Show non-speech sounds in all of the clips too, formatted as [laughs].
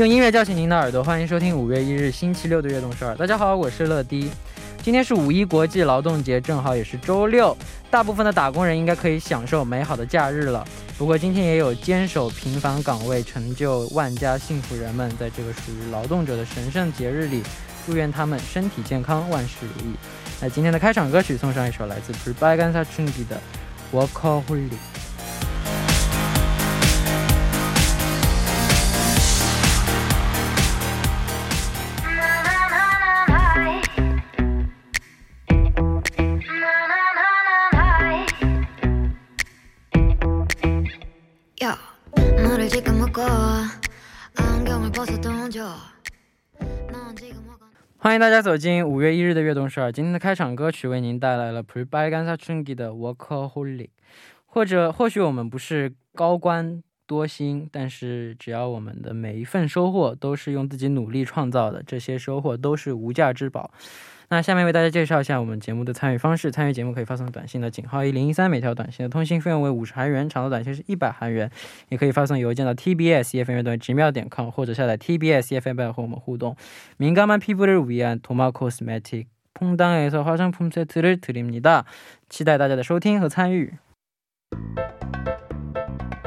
用音乐叫醒您的耳朵，欢迎收听五月一日星期六的悦动首尔。大家好，我是乐迪。今天是五一国际劳动节，正好也是周六，大部分的打工人应该可以享受美好的假日了。不过今天也有坚守平凡岗位、成就万家幸福人们，在这个属于劳动者的神圣节日里，祝愿他们身体健康，万事如意。那今天的开场歌曲送上一首来自 b r b a g a n s a c h u n g i 的《Workaholic》。欢迎大家走进五月一日的悦动十二。今天的开场歌曲为您带来了 p r e b a g a n s a Chungi 的 Workaholic。或者，或许我们不是高官多薪，但是只要我们的每一份收获都是用自己努力创造的，这些收获都是无价之宝。那下面为大家介绍一下我们节目的参与方式。参与节目可以发送短信的井号一零一三，每条短信的通信费用为五十韩元，长的短信是一百韩元。也可以发送邮件到 tbs efm 乐段直秒点 com，或者下载 tbs efm app 和我们互动。민감한피부를위한토마코스메틱퐁당에서화장품세트를드립니 다。 期待大家的收听和参与。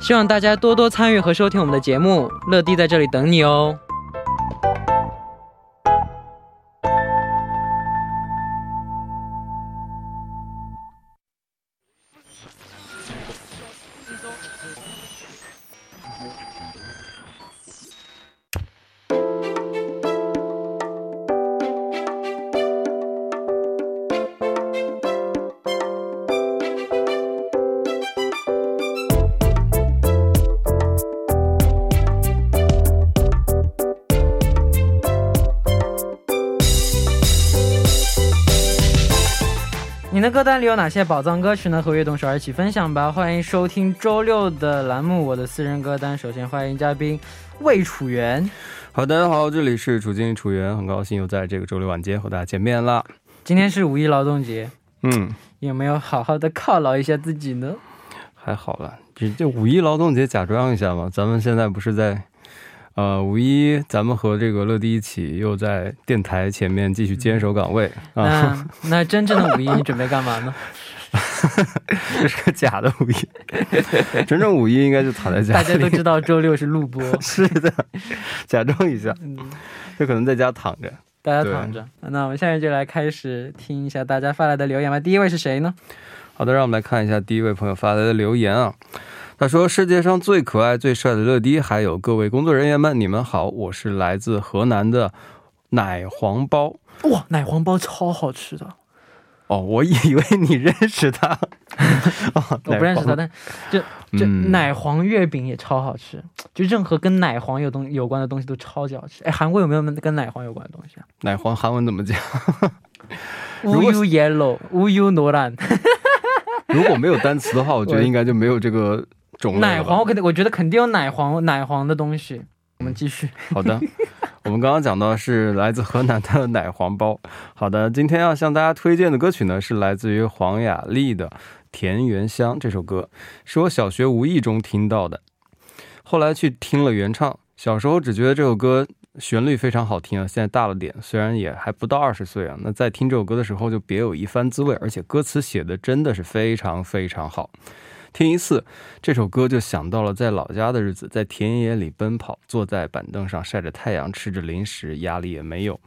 希望大家多多参与和收听我们的节目。乐迪在这里等你哦。你的歌单里有哪些宝藏歌曲呢？和悦动手一起分享吧！欢迎收听周六的栏目《我的私人歌单》。首先欢迎嘉宾魏楚元。好，大家好，这里是楚经理楚元，很高兴又在这个周六晚间和大家见面了。今天是五一劳动节，嗯，有没有好好的犒劳一下自己呢？还好了，这这五一劳动节假装一下嘛。咱们现在不是在。呃，五一咱们和这个乐迪一起又在电台前面继续坚守岗位啊。那真正的五一你准备干嘛呢？[laughs] 这是个假的五一，真正五一应该就躺在家里。大家都知道周六是录播，[laughs] 是的，假装一下，就可能在家躺着。大家躺着。那我们下面就来开始听一下大家发来的留言吧。第一位是谁呢？好的，让我们来看一下第一位朋友发来的留言啊。他说：“世界上最可爱、最帅的乐迪，还有各位工作人员们，你们好，我是来自河南的奶黄包。哇，奶黄包超好吃的。哦，我以为你认识他，[laughs] 我不认识他，但就就奶黄月饼也超好吃，就任何跟奶黄有东有关的东西都超级好吃。哎，韩国有没有跟奶黄有关的东西啊？奶黄韩文怎么讲？[laughs] 乌 u yellow，乌 u 노 란。 如果没有单词的话，我觉得应该就没有这个。”奶黄，我肯定，我觉得肯定有奶黄，奶黄的东西。我们继续。好的，我们刚刚讲到是来自河南的奶黄包。好的，今天要向大家推荐的歌曲呢，是来自于黄雅莉的《田园香》这首歌，是我小学无意中听到的，后来去听了原唱。小时候只觉得这首歌旋律非常好听啊，现在大了点，虽然也还不到二十岁啊，那在听这首歌的时候就别有一番滋味，而且歌词写的真的是非常非常好。听一次这首歌，就想到了在老家的日子，在田野里奔跑，坐在板凳上晒着太阳，吃着零食，压力也没有，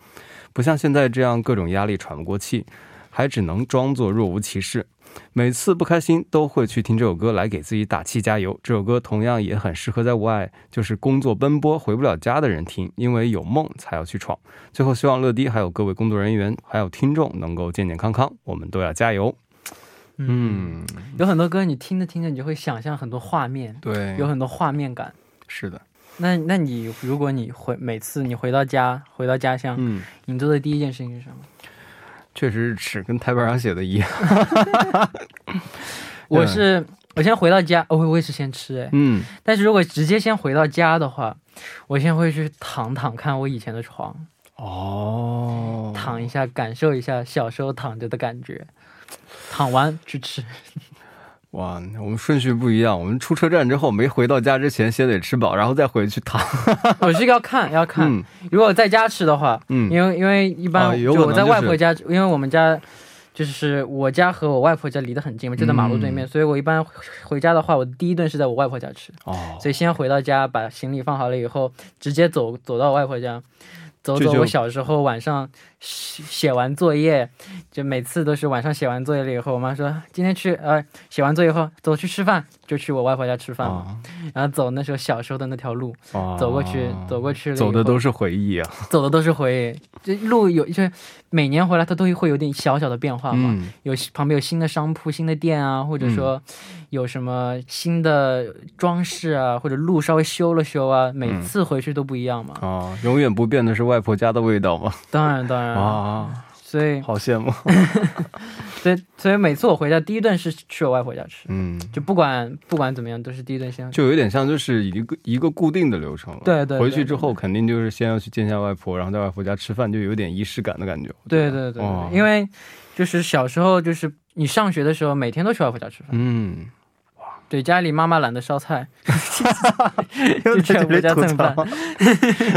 不像现在这样各种压力喘不过气，还只能装作若无其事。每次不开心都会去听这首歌来给自己打气加油。这首歌同样也很适合在外就是工作奔波回不了家的人听，因为有梦才要去闯。最后，希望乐迪还有各位工作人员还有听众能够健健康康，我们都要加油。嗯，有很多歌，你听着听着，你就会想象很多画面，对，有很多画面感。是的，那那你如果你回每次你回到家回到家乡，嗯，你做的第一件事情是什么？确实是吃，跟台本上写的一样。[laughs] 我是我先回到家，我我也是先吃哎，嗯，但是如果直接先回到家的话，我先会去躺躺看我以前的床，哦，躺一下感受一下小时候躺着的感觉，躺完去吃。[laughs] 哇，我们顺序不一样。我们出车站之后，没回到家之前，先得吃饱，然后再回去躺。[laughs] 我是要看要看，嗯如果在家吃的话，嗯，因为因为一般我在外婆家，因为我们家就是我家和我外婆家离得很近嘛，就在马路对面，嗯所以我一般回家的话，我第一顿是在我外婆家吃，哦，所以先回到家把行李放好了以后，直接走走到我外婆家。走走我小时候晚上写写完作业，就每次都是晚上写完作业了以后，我妈说今天去呃写完作业后走去吃饭，就去我外婆家吃饭嘛，然后走那时候小时候的那条路，哦。走过去走过去了走的都是回忆啊。走的都是回忆，这路有就是每年回来它都会有点小小的变化嘛，嗯，有旁边有新的商铺、新的店啊，或者说有什么新的装饰啊，或者路稍微修了修啊，每次回去都不一样嘛。啊，永远不变的是外婆家的味道嘛？当然当然，啊，所以好羡慕。[laughs] 所以所以每次我回家第一顿是去我外婆家吃，嗯，就不管不管怎么样都是第一顿先。就有点像就是一个一个固定的流程了。对对对回去之后肯定就是先要去见一下外婆，然后在外婆家吃饭，就有点仪式感的感觉。对对对，哦因为就是小时候就是你上学的时候每天都去外婆家吃饭。嗯，对，家里妈妈懒得烧菜，[laughs] 又就去我在这里吐家蹭饭槽。。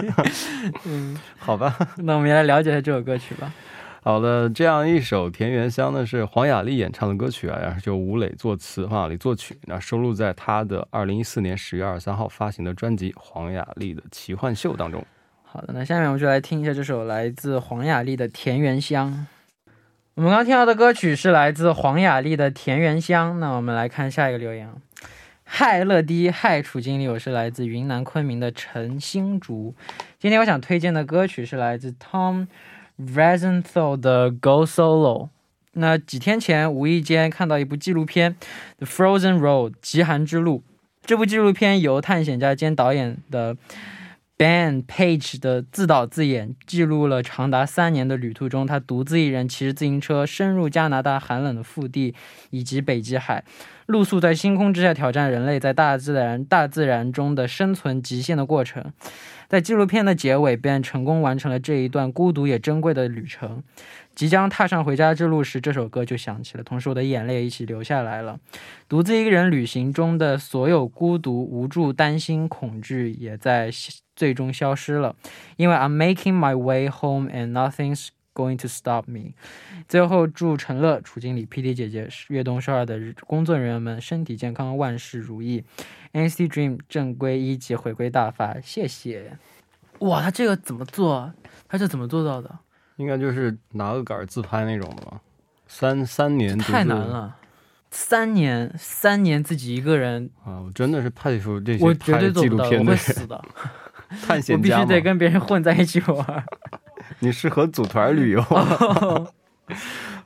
[laughs] 嗯，[laughs] 好吧，那我们也来了解一下这首歌曲吧。好的，这样一首《田园香》呢是黄雅莉演唱的歌曲啊，然后就吴磊作词，黄雅莉作曲，那收录在她的二零一四年十月二十三号发行的专辑《黄雅莉的奇幻秀》当中。好的，那下面我们就来听一下这首来自黄雅莉的《田园香》。我们刚听到的歌曲是来自黄雅莉的《田园香》。那我们来看下一个留言。嗨，乐迪，嗨，楚经理，我是来自云南昆明的陈新竹。今天我想推荐的歌曲是来自 Tom Rosenthal 的《Go Solo》。那几天前无意间看到一部纪录片《The Frozen Road》极寒之路。这部纪录片由探险家兼导演的 Ben Page 的自导自演，记录了长达三年的旅途中，他独自一人骑着自行车深入加拿大寒冷的腹地以及北极海，露宿在星空之下，挑战人类在大自然大自然中的生存极限的过程。在纪录片的结尾便成功完成了这一段孤独也珍贵的旅程。即将踏上回家之路时，这首歌就响起了，同时我的眼泪一起流下来了。独自一个人旅行中的所有孤独、无助、担心、恐惧，也在最终消失了，因为 I'm making my way home and nothing's going to stop me。最后，祝陈乐、楚经理、PD 姐姐、悦动少儿的工作人员们身体健康，万事如意。NCT Dream 正规一级回归大法，谢谢。哇，他这个怎么做？他是怎么做到的？应该就是拿个杆儿自拍那种的吧？三三年太难了，三年，三年自己一个人，啊！我真的是佩服这些我绝拍纪对做不到，我录片的人，会死的。[laughs] 探我必须。得跟别人混在一起玩。[laughs] [laughs] 你适合组团旅游。[laughs]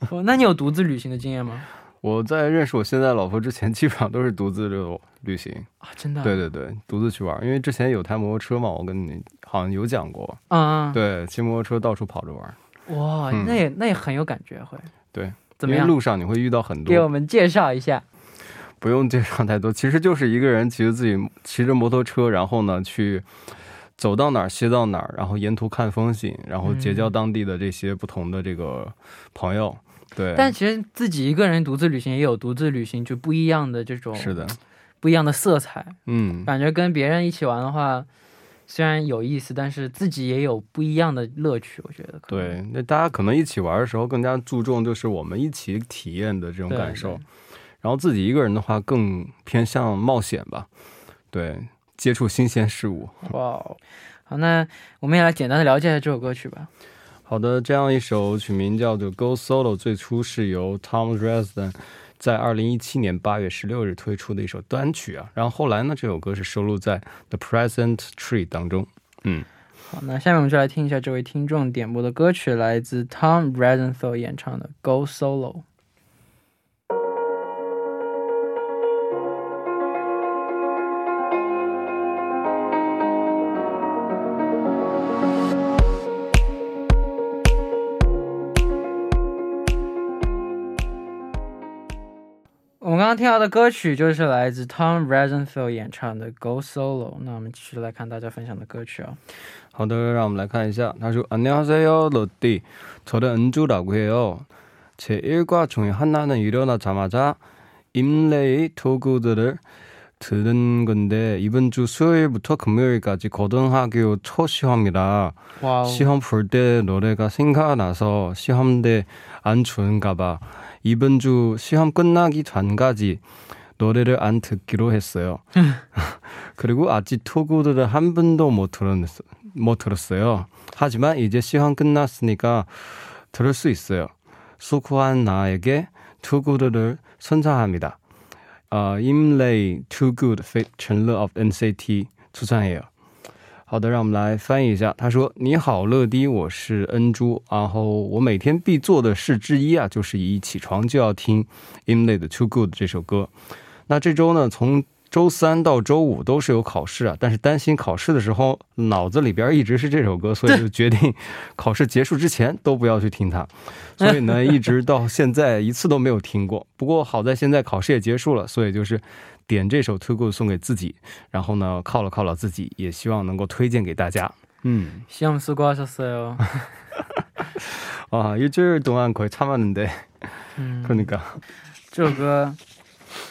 哦，那你有独自旅行的经验吗？我在认识我现在老婆之前，基本上都是独自旅旅行。啊，真的？对，对对，独自去玩。因为之前有台摩托车嘛，我跟你好像有讲过。嗯，对，骑摩托车到处跑着玩。哇，嗯那也那也很有感觉，会。对，怎么样？路上你会遇到很多，给我们介绍一下。不用介绍太多，其实就是一个人骑着自己骑着摩托车，然后呢去走到哪儿歇到哪儿，然后沿途看风景，然后结交嗯。当地的这些不同的这个朋友。对，但其实自己一个人独自旅行也有独自旅行就不一样的这种是的，不一样的色彩，嗯，感觉跟别人一起玩的话，虽然有意思，但是自己也有不一样的乐趣。我觉得对，那大家可能一起玩的时候更加注重就是我们一起体验的这种感受，然后自己一个人的话更偏向冒险吧，对，接触新鲜事物。哇哦，好，那我们也来简单的了解一下这首歌曲吧。好的，这样一首曲名叫做《Go Solo》，最初是由 Tom Resden 在二零一七年八月十六日推出的一首单曲啊，然后后来呢，这首歌是收录在《The Present Tree》当中。嗯，好，那下面我们就来听一下这位听众点播的歌曲，来自 Tom Rosenthal 演唱的《Go Solo》。「刚刚听到的歌曲就是来自 Tom Rosenfeld 演唱的《Go Solo》。那我们继续来看大家分享的歌曲啊。好的，让我们来看一下。他说：“안녕하세요로디저는은주라고해요제일과중에하나는일어나자마자임레이토그들을 들은 건데 이번 주 수요일부터 금요일까지 고등학교 초 시험이라 와우. 시험 볼 때 노래가 생각나서 시험대 안 좋은가 봐. 이번 주 시험 끝나기 전까지 노래를 안 듣기로 했어요. [laughs] 그리고 아직 토구들을 한 번도 못, 들었, 못 들었어요. 하지만 이제 시험 끝났으니까 들을 수 있어요. 수고한 나에게 투구들을 선사합니다. 呃，Inlay Too Good Fit 陈乐 of NCT 出唱也有。好的，让我们来翻译一下。他说：“你好，乐迪，我是恩珠。然后我每天必做的事之一啊，就是一起床就要听 Inlay 的 Too Good 这首歌。那这周呢，从周三到周五都是有考试啊，但是担心考试的时候脑子里边一直是这首歌，所以就决定考试结束之前都不要去听它。[laughs] 所以呢，一直到现在一次都没有听过。不过好在现在考试也结束了，所以就是点这首《Too Good》送给自己，然后呢犒劳犒劳自己，也希望能够推荐给大家。嗯，시험수고하셨어요 [laughs] 아일주일동안거의참았는데그러니까[laughs] 这首歌，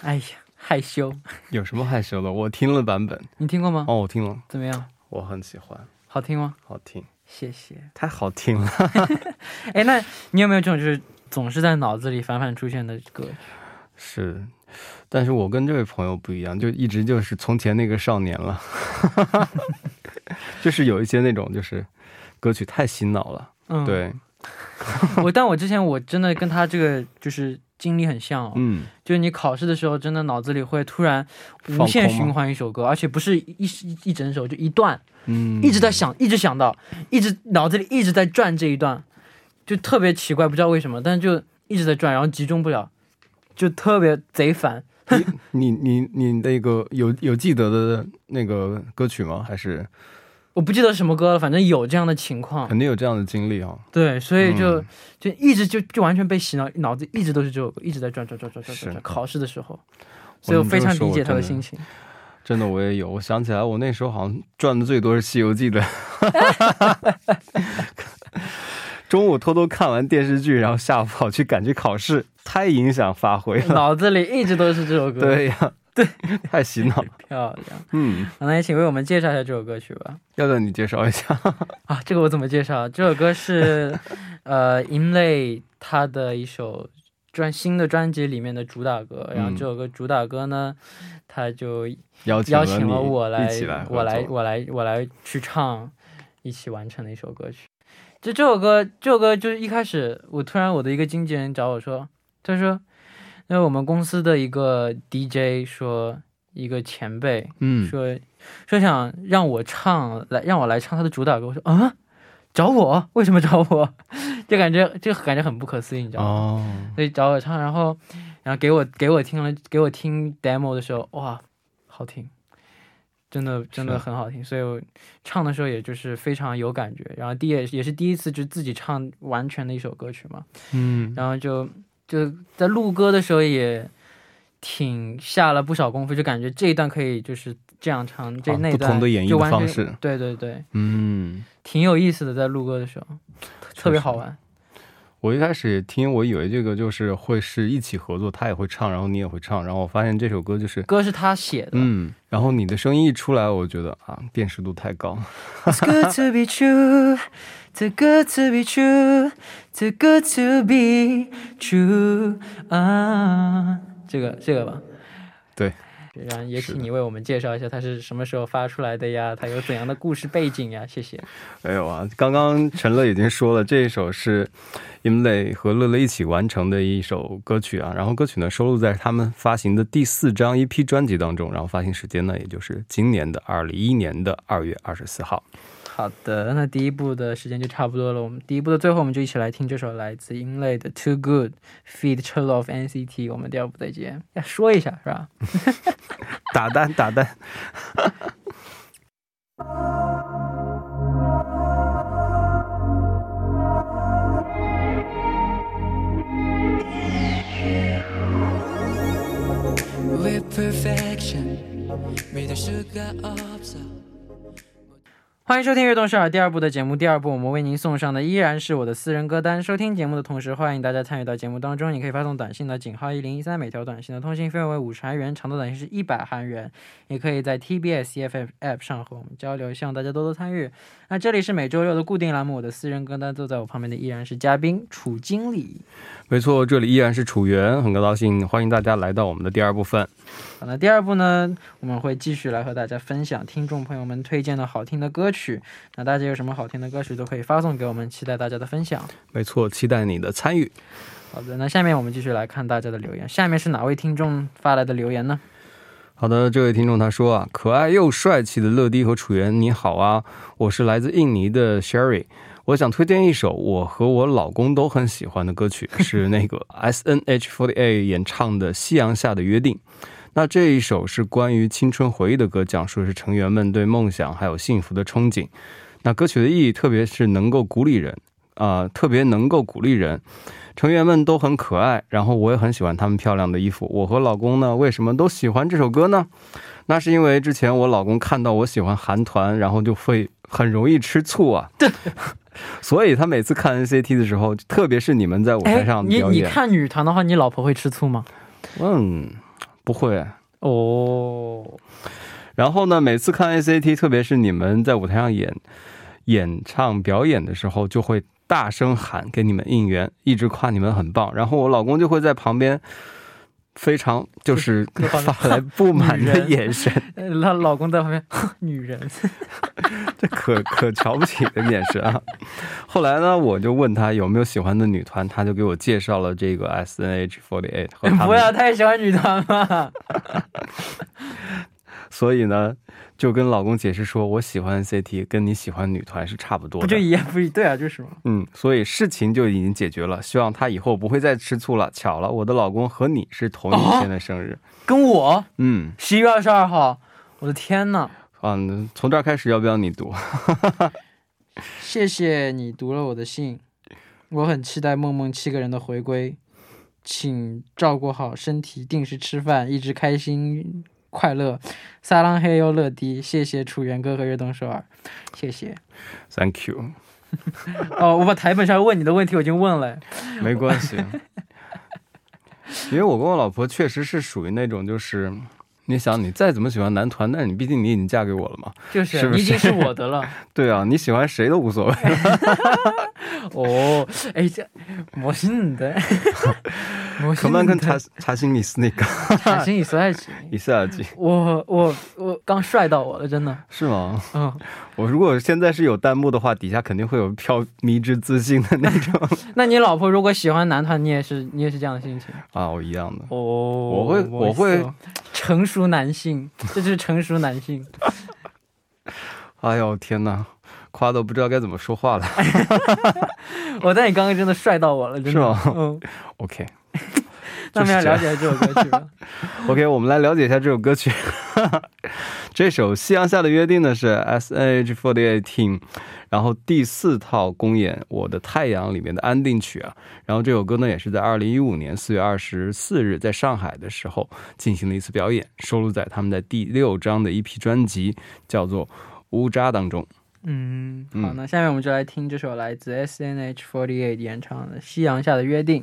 哎呀。 害羞，有什么害羞的？我听了版本，你听过吗？哦，我听了，怎么样？我很喜欢，好听吗？好听，谢谢，太好听了。[laughs] 哎，那你有没有这种就是总是在脑子里反反出现的歌？是，但是我跟这位朋友不一样，就一直就是从前那个少年了，[laughs] 就是有一些那种就是歌曲太洗脑了。嗯，对。我但我之前我真的跟他这个就是。经历很像哦，嗯，就是你考试的时候，真的脑子里会突然无限循环一首歌，而且不是一一整首，就一段，嗯，一直在想，一直想到，一直脑子里一直在转这一段，就特别奇怪，不知道为什么，但是就一直在转，然后集中不了，就特别贼烦。你你你那个有有记得的那个歌曲吗？还是？我不记得什么歌了，反正有这样的情况，肯定有这样的经历啊。对，所以就就一直就就完全被洗脑，脑子一直都是这首歌，一直在转转转转转转。考试的时候，所以我非常理解他的心情。真的，我也有。我想起来，我那时候好像转的最多是《西游记》的。[laughs] 中午偷偷看完电视剧，然后下午跑去赶去考试，太影响发挥了。脑子里一直都是这首歌。对呀。对，[laughs] 太洗脑了，漂亮。嗯，那也请为我们介绍一下这首歌曲吧。要不你介绍一下 [laughs] 啊？这个我怎么介绍？这首歌是 [laughs] 呃，Inlay 他的一首专新的专辑里面的主打歌。然后这首歌主打歌呢，他就邀请了我来，我来，我来，我来去唱，一起完成的一首歌曲。就这首歌，这首歌就是一开始，我突然我的一个经纪人找我说，他说。因为我们公司的一个 DJ 说，一个前辈，嗯，说说想让我唱来，让我来唱他的主打歌。我说啊，找我？为什么找我？[laughs] 就感觉就感觉很不可思议，你知道吗？哦，所以找我唱，然后然后给我给我听了，给我听 demo 的时候，哇，好听，真的真的很好听。所以我唱的时候也就是非常有感觉。然后第也也是第一次就自己唱完全的一首歌曲嘛，嗯，然后就。就在录歌的时候也挺下了不少功夫，就感觉这一段可以就是这样唱，这那段不同的演绎方式，对对对，嗯，挺有意思的，在录歌的时候特别好玩。我一开始听，我以为这个就是会是一起合作，他也会唱，然后你也会唱，然后我发现这首歌就是歌是他写的，嗯，然后你的声音一出来，我觉得啊，辨识度太高。Too good to be true, too good to be true 啊，这个这个吧，对，然后也请你为我们介绍一下它是什么时候发出来的呀？它有怎样的故事背景呀？谢谢。没有啊，刚刚陈乐已经说了，这一首是 Imlay 和乐乐一起完成的一首歌曲啊。然后歌曲呢收录在他们发行的第四张 EP 专辑当中，然后发行时间呢也就是今年的二零一一年的二月二十四号。好的那第一步的时间就差不多了我们第一步的最后我们就一起来听这首来自英类的 too good feet tall of nct 我们第二步再见说一下是吧？[laughs] 打蛋打蛋 with perfection shugar 欢迎收听《悦动少儿》第二部的节目。第二部，我们为您送上的依然是我的私人歌单。收听节目的同时，欢迎大家参与到节目当中。你可以发送短信到井号一零一三，每条短信的通信费用为五十韩元，长度短信是一百韩元。也可以在 TBS EFM App 上和我们交流，希望大家多多参与。那这里是每周六的固定栏目，我的私人歌单。坐在我旁边的依然是嘉宾楚经理。没错，这里依然是楚源，很高兴欢迎大家来到我们的第二部分。好，那第二部呢，我们会继续来和大家分享听众朋友们推荐的好听的歌曲。那大家有什么好听的歌曲都可以发送给我们，期待大家的分享。没错，期待你的参与。好的，那下面我们继续来看大家的留言。下面是哪位听众发来的留言呢？好的，这位听众他说啊，可爱又帅气的乐迪和楚源，你好啊，我是来自印尼的 Sherry，我想推荐一首我和我老公都很喜欢的歌曲，[laughs] 是那个 S N H forty eight 演唱的《夕阳下的约定》。那这一首是关于青春回忆的歌，讲述的是成员们对梦想还有幸福的憧憬。那歌曲的意义，特别是能够鼓励人啊，特别能够鼓励人。成员们都很可爱，然后我也很喜欢他们漂亮的衣服。我和老公呢，为什么都喜欢这首歌呢？那是因为之前我老公看到我喜欢韩团，然后就会很容易吃醋啊。对，[laughs] 所以他每次看 NCT 的时候，特别是你们在舞台上表演，你你看女团的话，你老婆会吃醋吗？嗯。不会哦，然后呢？每次看 NCT，特别是你们在舞台上演演唱表演的时候，就会大声喊给你们应援，一直夸你们很棒。然后我老公就会在旁边。非常就是发来不满的眼神，她老公在旁边，女人，[laughs] 这可可瞧不起的眼神啊！后来呢，我就问他有没有喜欢的女团，他就给我介绍了这个 S N H forty eight。[laughs] 不要太喜欢女团嘛。所以呢，就跟老公解释说，我喜欢 CT，跟你喜欢女团是差不多的，不就一样不一 [laughs] 对啊，就是嘛？嗯，所以事情就已经解决了，希望他以后不会再吃醋了。巧了，我的老公和你是同一天的生日，跟我，嗯，十一月二十二号，我的天呐！嗯，从这儿开始要不要你读？[laughs] 谢谢你读了我的信，我很期待梦梦七个人的回归，请照顾好身体，定时吃饭，一直开心。快乐，撒浪嘿哟乐迪，谢谢楚源哥和悦动首尔，谢谢，Thank you。哦，我把台本上问你的问题我已经问了，没关系，因为我跟我老婆确实是属于那种就是。你想，你再怎么喜欢男团，但是你毕竟你已经嫁给我了嘛，就是，已经是我的了。[laughs] 对啊，你喜欢谁都无所谓。[laughs] 哦，哎，这魔性的，[laughs] 可万根查查新你说那个，查新你说帅气，你说帅气，我我我刚帅到我了，真的是吗？嗯。我如果现在是有弹幕的话，底下肯定会有飘 [laughs] 迷之自信的那种。[laughs] 那你老婆如果喜欢男团，你也是你也是这样的心情啊？我一样的。哦，我会我会成熟男性，这就是成熟男性。[laughs] 哎呦天哪，夸的不知道该怎么说话了。我在你刚刚真的帅到我了，真的。是吗？嗯。OK。那我们要了解这首歌曲了。OK，我们来了解一下这首歌曲。这首《夕阳下的约定》呢是 S N H forty eighteen，然后第四套公演《我的太阳》里面的安定曲啊。然后这首歌呢也是在二零一五年四月二十四日在上海的时候进行了一次表演，收录在他们的第六张的一批专辑叫做《乌扎》当中。嗯，好，那下面我们就来听这首来自 S N H forty eight 演唱的《夕阳下的约定》。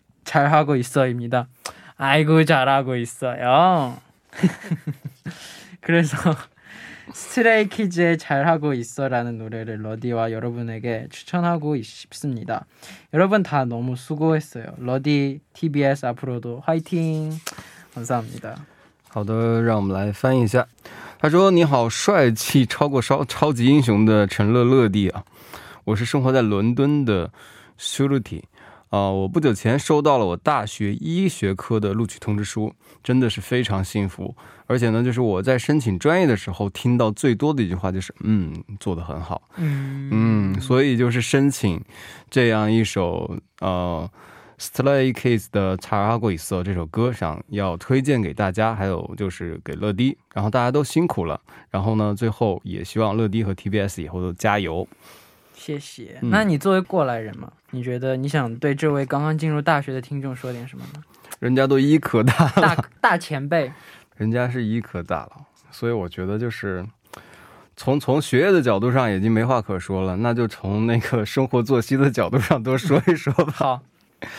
잘하고 있어입니다. 아이고 잘하고 있어요. [laughs] 그래서 스트레이키즈의 잘하고 있어라는 노래를 러디와 여러분에게 추천하고 싶습니다. 여러분 다 너무 수고했어요. 러디 TBS 앞으로도 화이팅. 감사합니다. 好的，让我们来翻译一下。他说：“你好，帅气超过超超级英雄的陈乐乐蒂啊，我是生活在伦敦的 Shruti。” 啊、我不久前收到了我大学医学科的录取通知书，真的是非常幸福。而且呢，就是我在申请专业的时候听到最多的一句话就是，嗯，做得很好。嗯嗯，所以就是申请这样一首呃 Stray Kids 的《查拉过以色》这首歌，想要推荐给大家，还有就是给乐迪，然后大家都辛苦了，然后呢，最后也希望乐迪和 TBS 以后都加油。谢谢。嗯那你作为过来人嘛，你觉得你想对这位刚刚进入大学的听众说点什么呢？人家都医科大，大大前辈，[laughs] 人家是医科大佬，所以我觉得就是。从从学业的角度上已经没话可说了，那就从那个生活作息的角度上多说一说吧。好，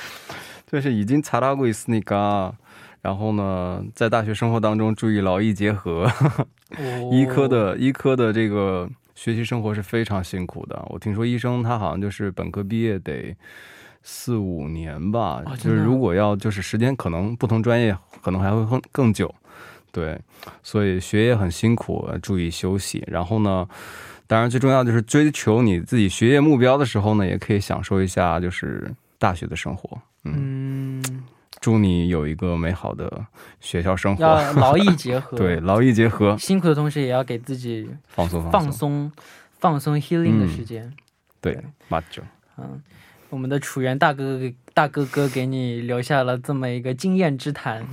[laughs] 就是已经查到过一次那个，然后呢，在大学生活当中注意劳逸结合。医科的医科的这个学习生活是非常辛苦的。我听说医生他好像就是本科毕业得四五年吧，哦就是如果要就是时间可能不同专业可能还会更更久。对，所以学业很辛苦，呃注意休息。然后呢，当然最重要就是追求你自己学业目标的时候呢，也可以享受一下就是大学的生活。嗯，祝你有一个美好的学校生活。要劳逸结合，[laughs] 对，，劳逸结合，辛苦的同时也要给自己放松放松。放松 healing 的嗯时间。对，马九。嗯，我们的楚源大哥哥给大哥哥给你留下了这么一个经验之谈，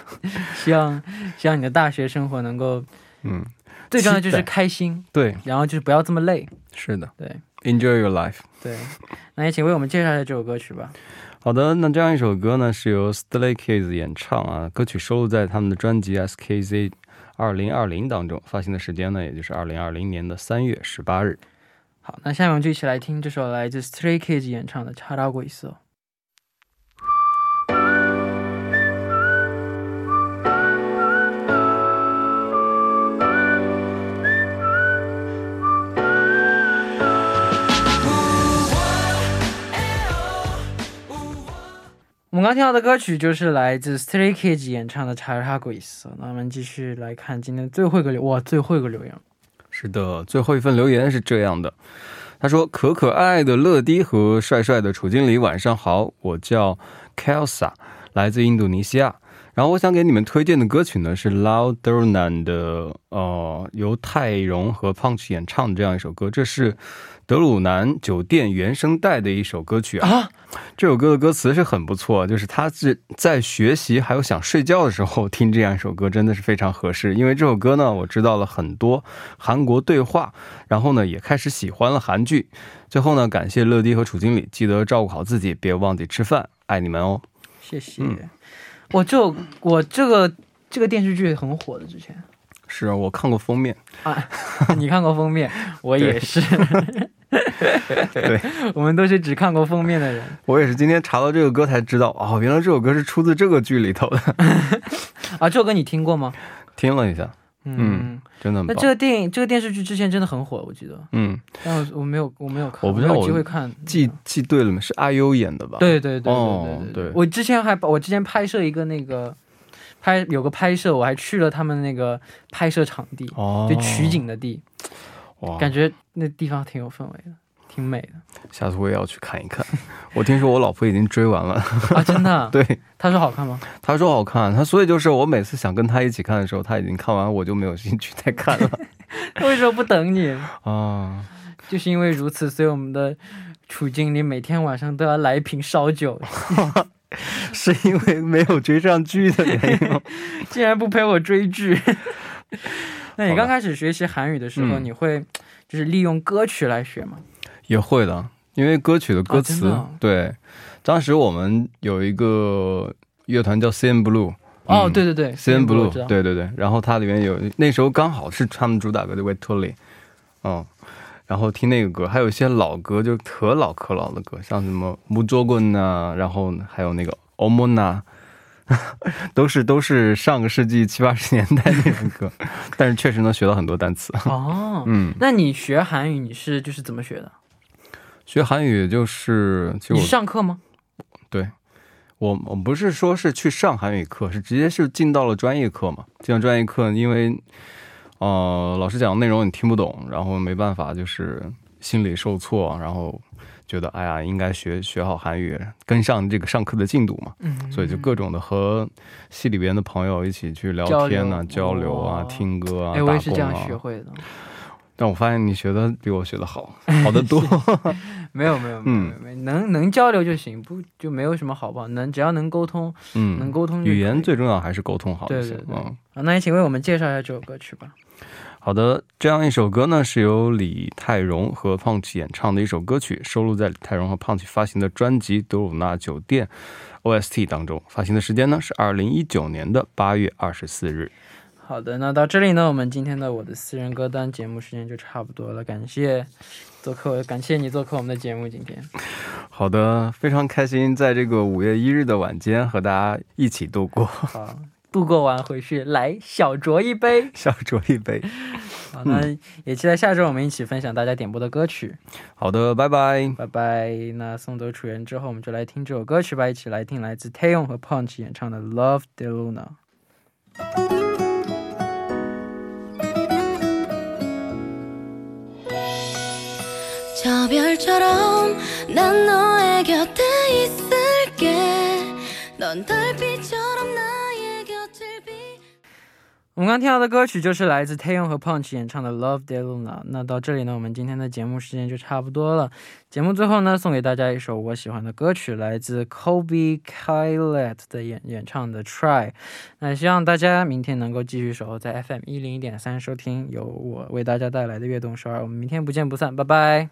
[laughs] 希望希望你的大学生活能够嗯，最重要的就是开心，对，然后就是不要这么累。是的对，Enjoy your life。对，那也请为我们介绍一下这首歌曲吧。好的，那这样一首歌呢，是由 Stray Kids 演唱啊，歌曲收录在他们的专辑 SKZ 二零二零当中，发行的时间呢，也就是二零二零年的三月十八日。好，那下面我们就一起来听这首来自 Stray Kids 演唱的《查拉过一色》。刚听到的歌曲就是来自 Stray Kids 演唱的《查拉过一色》。那我们继续来看今天最后一个哇，最后一个留言。是的，最后一份留言是这样的，他说：“可可爱爱的乐迪和帅帅的楚经理，晚上好，我叫 Kelsa，来自印度尼西亚。然后我想给你们推荐的歌曲呢是 Lau Dernan 的呃由泰荣和 Punch 演唱的这样一首歌，这是德鲁南酒店原声带的一首歌曲啊。啊这首歌的歌词是很不错，就是他是在学习还有想睡觉的时候听这样一首歌，真的是非常合适。因为这首歌呢，我知道了很多韩国对话，然后呢也开始喜欢了韩剧。最后呢，感谢乐迪和楚经理，记得照顾好自己，别忘记吃饭，爱你们哦。谢谢。嗯我就我这个这个电视剧很火的，之前是啊，我看过封面，啊，你看过封面，我也 [laughs] 是。[laughs] 对，我们都是只看过封面的人我也是今天查到这个歌才知道，哦，原来这首歌是出自这个剧里头的。[laughs] 啊。这首歌你听过吗？听了一下，嗯，真的。那这个电影这个电视剧之前真的很火，我记得，嗯，但我我没有我没有看，我不知道没有机会看。记记对了没？是阿优演的吧？，对对对对哦对对对我之前还我之前拍摄一个那个拍有个拍摄，我还去了他们那个拍摄场地，哦，就取景的地，哇，感觉那地方挺有氛围的，挺美的下次我也要去看一看。[laughs] 我听说我老婆已经追完了，啊！真的，[laughs] 对，她说好看吗？她说好看，她所以就是我每次想跟她一起看的时候，她已经看完，我就没有兴趣再看了 [laughs] 为什么不等你？啊。就是因为如此，所以我们的楚经理每天晚上都要来一瓶烧酒，是因为没有追上剧的原因吗？竟然不陪我追剧。那你刚开始学习韩语的时候，嗯。你会就是利用歌曲来学吗？也会的，因为歌曲的歌词，对，当时我们有一个乐团叫 CN Blue。哦，嗯对对对，C N Blue，对对对，然后它里面有那时候刚好是他们主打歌的《Wait to l y 嗯，然后听那个歌，还有一些老歌，就可老可老的歌，像什么《木作棍》呐，然后还有那个《欧莫娜》，[laughs] 都是都是上个世纪七八十年代那种歌，但是确实能学到很多单词。[laughs] 哦。嗯，那你学韩语你是就是怎么学的？学韩语就是，其实你上课吗？对我我不是说是去上韩语课，是直接是进到了专业课嘛。进到专业课，因为呃老师讲的内容你听不懂，然后没办法，就是心理受挫，然后觉得哎呀，应该学学好韩语，跟上这个上课的进度嘛，嗯，所以就各种的和系里边的朋友一起去聊天呢、交流啊、哦听歌啊、哎，我也是这样学会的。但我发现你学的比我学的好，[laughs] 好得多。[laughs] 没有没有没有嗯没有，能能交流就行，不就没有什么好不好？能只要能沟通，嗯能嗯，沟通语言最重要还是沟通好一些对对。对。嗯，好，那也请为我们介绍一下这首歌曲吧。好的，这样一首歌呢，是由李泰容和 Punch 演唱的一首歌曲，收录在李泰容和 Punch 发行的专辑《德鲁纳酒店》OST 当中。发行的时间呢是二零一九年的八月二十四日。好的，那到这里呢，我们今天的我的私人歌单节目时间就差不多了。感谢做客，感谢你做客我们的节目。今天，好的，非常开心在这个五月一日的晚间和大家一起度过，好，度过完回去来小酌一杯。[laughs] 小酌一杯。好，那也期待下周我们一起分享大家点播的歌曲。好的，拜拜。拜拜。那送走楚原之后，我们就来听这首歌曲吧，一起来听来自 Taeyong 和 Punch 演唱的《Love De Luna》。 저 별처럼 난 너의 곁에 있을게 넌 달빛처럼 나의 곁을 비 我们刚听到的歌曲就是来自 Taeyong 和 Punch 演唱的《Love De Luna》。那到这里呢，我们今天的节目时间就差不多了。节目最后呢，送给大家一首我喜欢的歌曲，来自 Kobe Kylet 的演演唱的《Try》。那希望大家明天能够继续守候在 FM 一零一点三收听由我为大家带来的悦动首尔。我们明天不见不散，拜拜。